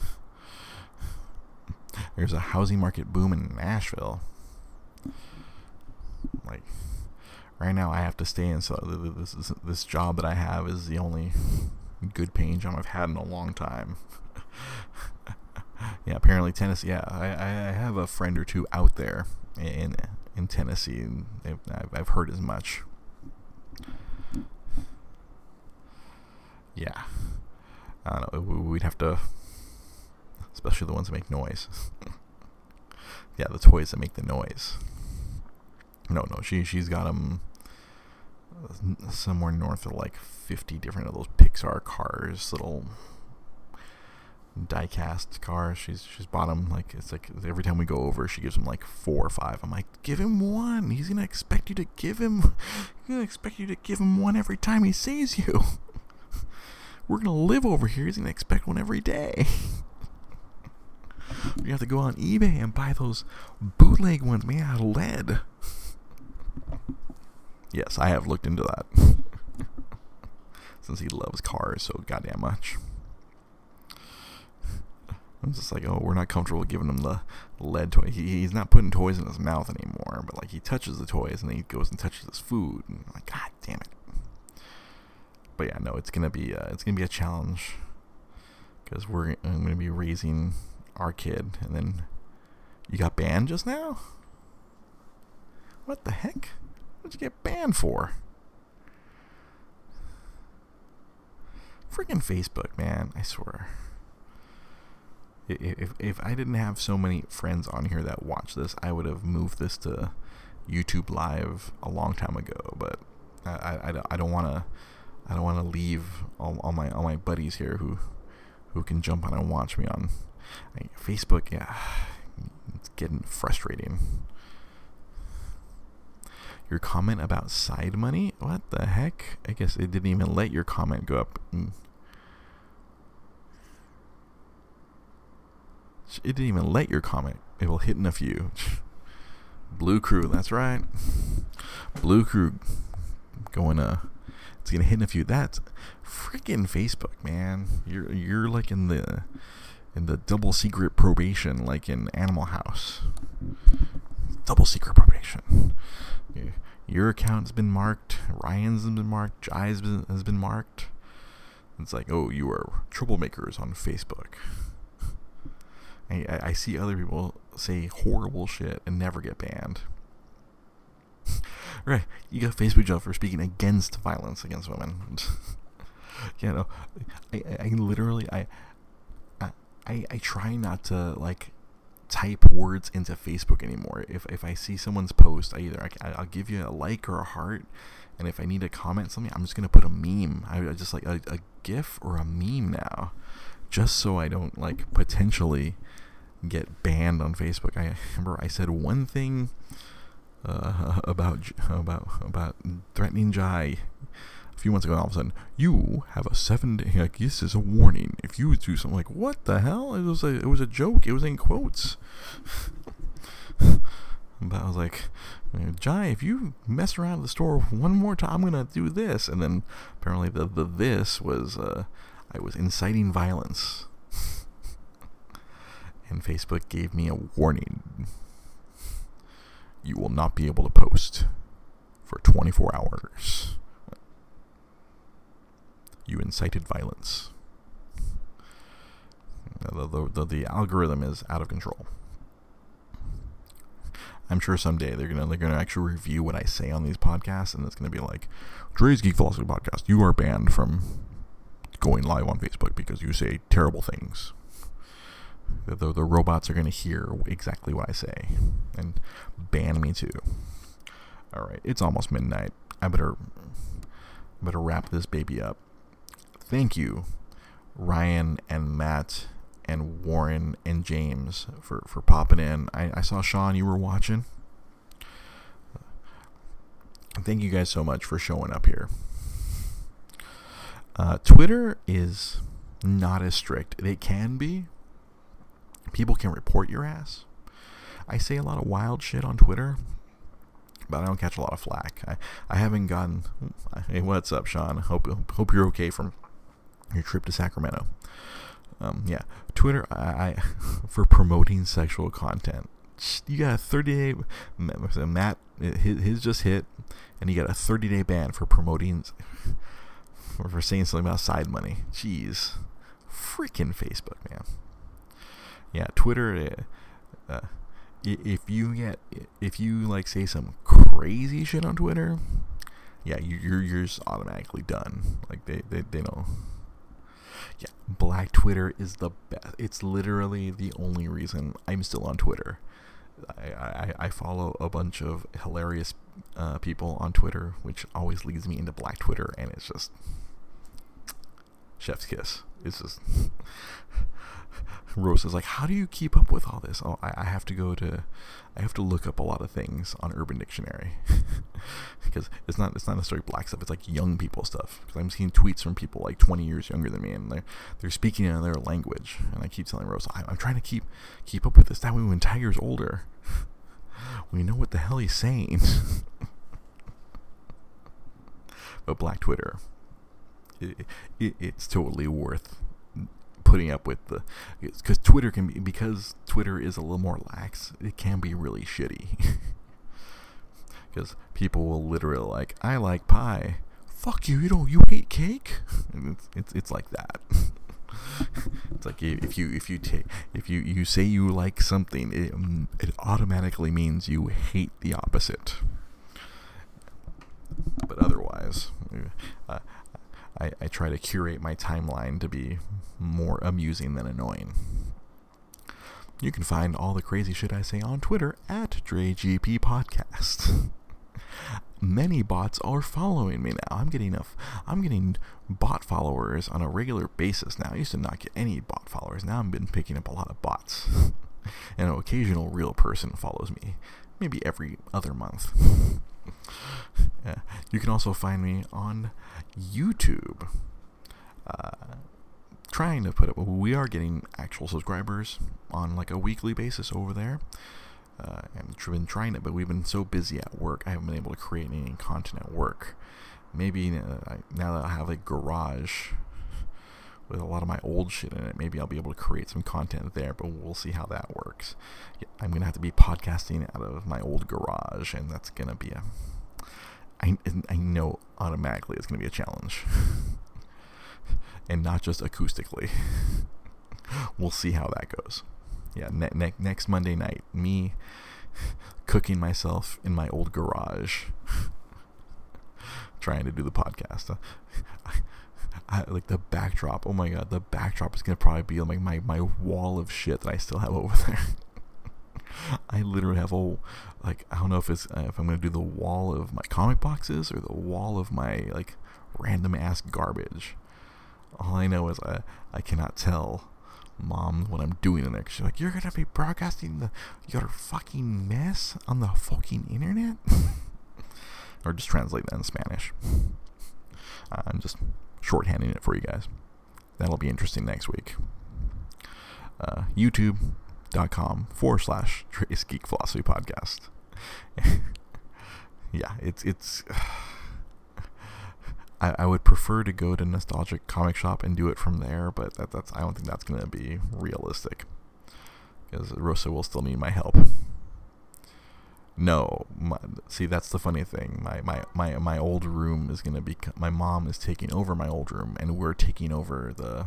There's a housing market boom in Nashville. Like right now I have to stay in. So this is, this job that I have is the only good paying job I've had in a long time. yeah, apparently Tennessee. Yeah, I, I have a friend or two out there in in Tennessee, and I've, I've heard as much. Yeah, I don't know. We'd have to, especially the ones that make noise. yeah, the toys that make the noise. No, no, she she's got them somewhere north of like 50 different of those Pixar cars, little diecast cars. She's she's bought them like it's like every time we go over, she gives him like four or five. I'm like, give him one. He's gonna expect you to give him. He's gonna expect you to give him one every time he sees you. We're gonna live over here. He's gonna expect one every day. you have to go on eBay and buy those bootleg ones made out of lead. Yes, I have looked into that. Since he loves cars so goddamn much. I'm just like, oh, we're not comfortable giving him the lead toy. He, he's not putting toys in his mouth anymore, but like he touches the toys and then he goes and touches his food. And I'm like, God damn it. But yeah, no, it's gonna be uh, it's gonna be a challenge because we're I'm gonna be raising our kid, and then you got banned just now. What the heck? What'd you get banned for? Freaking Facebook, man. I swear. If, if I didn't have so many friends on here that watch this, I would have moved this to YouTube Live a long time ago. But I, I, I don't want to I don't want to leave all, all my all my buddies here who who can jump on and watch me on I, Facebook. Yeah, it's getting frustrating. Your comment about side money? What the heck? I guess it didn't even let your comment go up. Mm. It didn't even let your comment. It will hit in a few. Blue Crew, that's right. Blue Crew going uh it's gonna hit in a few. That's freaking Facebook, man. You're you're like in the in the double secret probation, like in Animal House. Double secret probation. Your account's been marked. Ryan's been marked. Jai's been has been marked. it's like, oh, you are troublemakers on Facebook. I, I see other people say horrible shit and never get banned. right, you got Facebook jail for speaking against violence against women. you know, I, I literally, I, I, I try not to like type words into Facebook anymore. If, if I see someone's post, I either I, I'll give you a like or a heart, and if I need to comment something, I'm just gonna put a meme. I, I just like a, a GIF or a meme now, just so I don't like potentially get banned on Facebook. I remember I said one thing uh, about about about threatening Jai few months ago, all of a sudden, you have a seven day. Like this is a warning. If you do something like what the hell, it was a it was a joke. It was in quotes. but I was like, Jai, if you mess around at the store one more time, I'm gonna do this. And then apparently the the this was uh, I was inciting violence. and Facebook gave me a warning. You will not be able to post for 24 hours you incited violence. The, the, the, algorithm is out of control. I'm sure someday they're gonna they're gonna actually review what I say on these podcasts, and it's gonna be like, Dre's Geek Philosophy Podcast, you are banned from going live on Facebook because you say terrible things. The, the, the robots are gonna hear exactly what I say and ban me too. All right, it's almost midnight. I better better wrap this baby up thank you, Ryan and Matt and Warren and James for, for popping in. I, I saw Sean, you were watching. Thank you guys so much for showing up here. Uh, Twitter is not as strict. It can be. People can report your ass. I say a lot of wild shit on Twitter, but I don't catch a lot of flack. I, I haven't gotten. Hey, what's up, Sean? Hope hope you're okay from your trip to Sacramento. Um, yeah, Twitter. I, I for promoting sexual content. You got a 30 day. Matt, his, just hit, and you got a 30 day ban for promoting, for, for saying something about side money. Jeez, freaking Facebook, man. Yeah, Twitter. Uh, uh, if you get, if you like say some crazy shit on Twitter, yeah, you're you're just automatically done. Like they they they yeah, Black Twitter is the best. It's literally the only reason I'm still on Twitter. I, I, I follow a bunch of hilarious uh, people on Twitter, which always leads me into Black Twitter, and it's just chef's kiss. It's just Rose is like, how do you keep up with all this? Oh, I, I have to go to, I have to look up a lot of things on Urban Dictionary because it's not it's not necessarily black stuff. It's like young people stuff. Because I'm seeing tweets from people like 20 years younger than me, and they're they're speaking in their language. And I keep telling Rose, I'm, I'm trying to keep keep up with this. That way, when Tiger's older, we know what the hell he's saying. but Black Twitter, it, it, it's totally worth putting up with the because Twitter can be because Twitter is a little more lax. It can be really shitty because people will literally like, I like pie. Fuck you! You don't. You hate cake. it's it's it's like that. it's like if you if you take if you you say you like something, it mm, it automatically means you hate the opposite. But otherwise, uh, I, I try to curate my timeline to be more amusing than annoying. You can find all the crazy shit I say on Twitter at DreGP Podcast. Many bots are following me now. I'm getting enough. I'm getting bot followers on a regular basis now. I used to not get any bot followers. Now I've been picking up a lot of bots. and an occasional real person follows me, maybe every other month. yeah. You can also find me on YouTube. Uh, trying to put it, we are getting actual subscribers on like a weekly basis over there. Uh, we've been trying it, but we've been so busy at work, I haven't been able to create any content at work. Maybe uh, now that I have a garage with a lot of my old shit in it, maybe I'll be able to create some content there, but we'll see how that works. I'm going to have to be podcasting out of my old garage, and that's going to be a I, I know automatically it's going to be a challenge. and not just acoustically. we'll see how that goes. Yeah, ne- ne- next Monday night, me cooking myself in my old garage, trying to do the podcast. I, uh, I, like the backdrop. Oh my god, the backdrop is gonna probably be like my, my wall of shit that I still have over there. I literally have a like I don't know if it's uh, if I'm gonna do the wall of my comic boxes or the wall of my like random ass garbage. All I know is I I cannot tell mom what I'm doing in there. She's like, you're gonna be broadcasting the your fucking mess on the fucking internet, or just translate that in Spanish. Uh, I'm just shorthanding it for you guys. That'll be interesting next week. Uh, YouTube.com forward slash Dre's Geek Philosophy Podcast. yeah, it's it's. I, I would prefer to go to Nostalgic Comic Shop and do it from there, but that, that's I don't think that's going to be realistic because Rosa will still need my help. No, my, see that's the funny thing. My my my my old room is gonna be. My mom is taking over my old room, and we're taking over the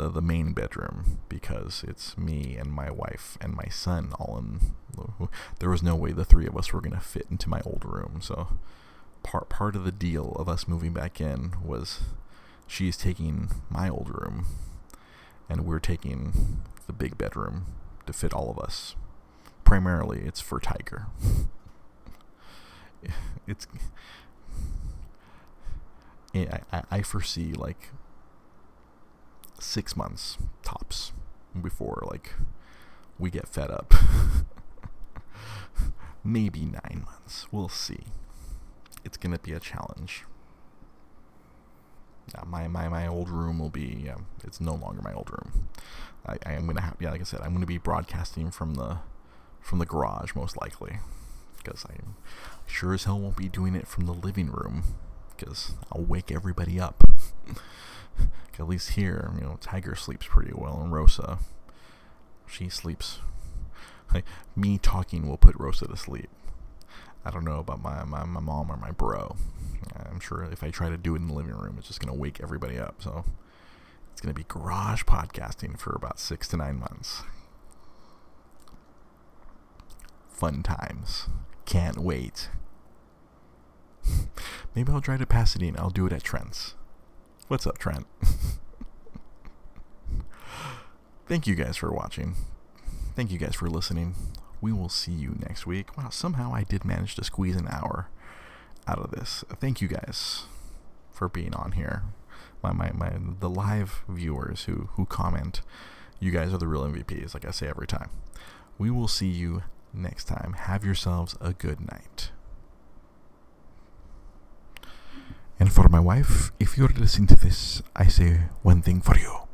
the the main bedroom because it's me and my wife and my son all in. There was no way the three of us were gonna fit into my old room, so part part of the deal of us moving back in was she's taking my old room and we're taking the big bedroom to fit all of us. Primarily, it's for Tiger. it's I, I foresee like six months tops before like we get fed up. Maybe nine months. We'll see it's gonna be a challenge. Yeah, my, my, my old room will be yeah, it's no longer my old room. I, I am gonna have yeah like I said I'm gonna be broadcasting from the from the garage most likely because I sure as hell won't be doing it from the living room because I'll wake everybody up. At least here, you know, Tiger sleeps pretty well, and Rosa, she sleeps. Like, me talking will put Rosa to sleep. I don't know about my, my, my mom or my bro. I'm sure if I try to do it in the living room, it's just going to wake everybody up. So it's going to be garage podcasting for about six to nine months. Fun times. Can't wait. Maybe I'll drive to Pasadena. I'll do it at Trent's. What's up, Trent? Thank you guys for watching. Thank you guys for listening we will see you next week. Wow, somehow I did manage to squeeze an hour out of this. Thank you guys for being on here. My, my, my the live viewers who, who comment, you guys are the real MVPs, like I say every time. We will see you next time. Have yourselves a good night. And for my wife, if you're listening to this, I say one thing for you.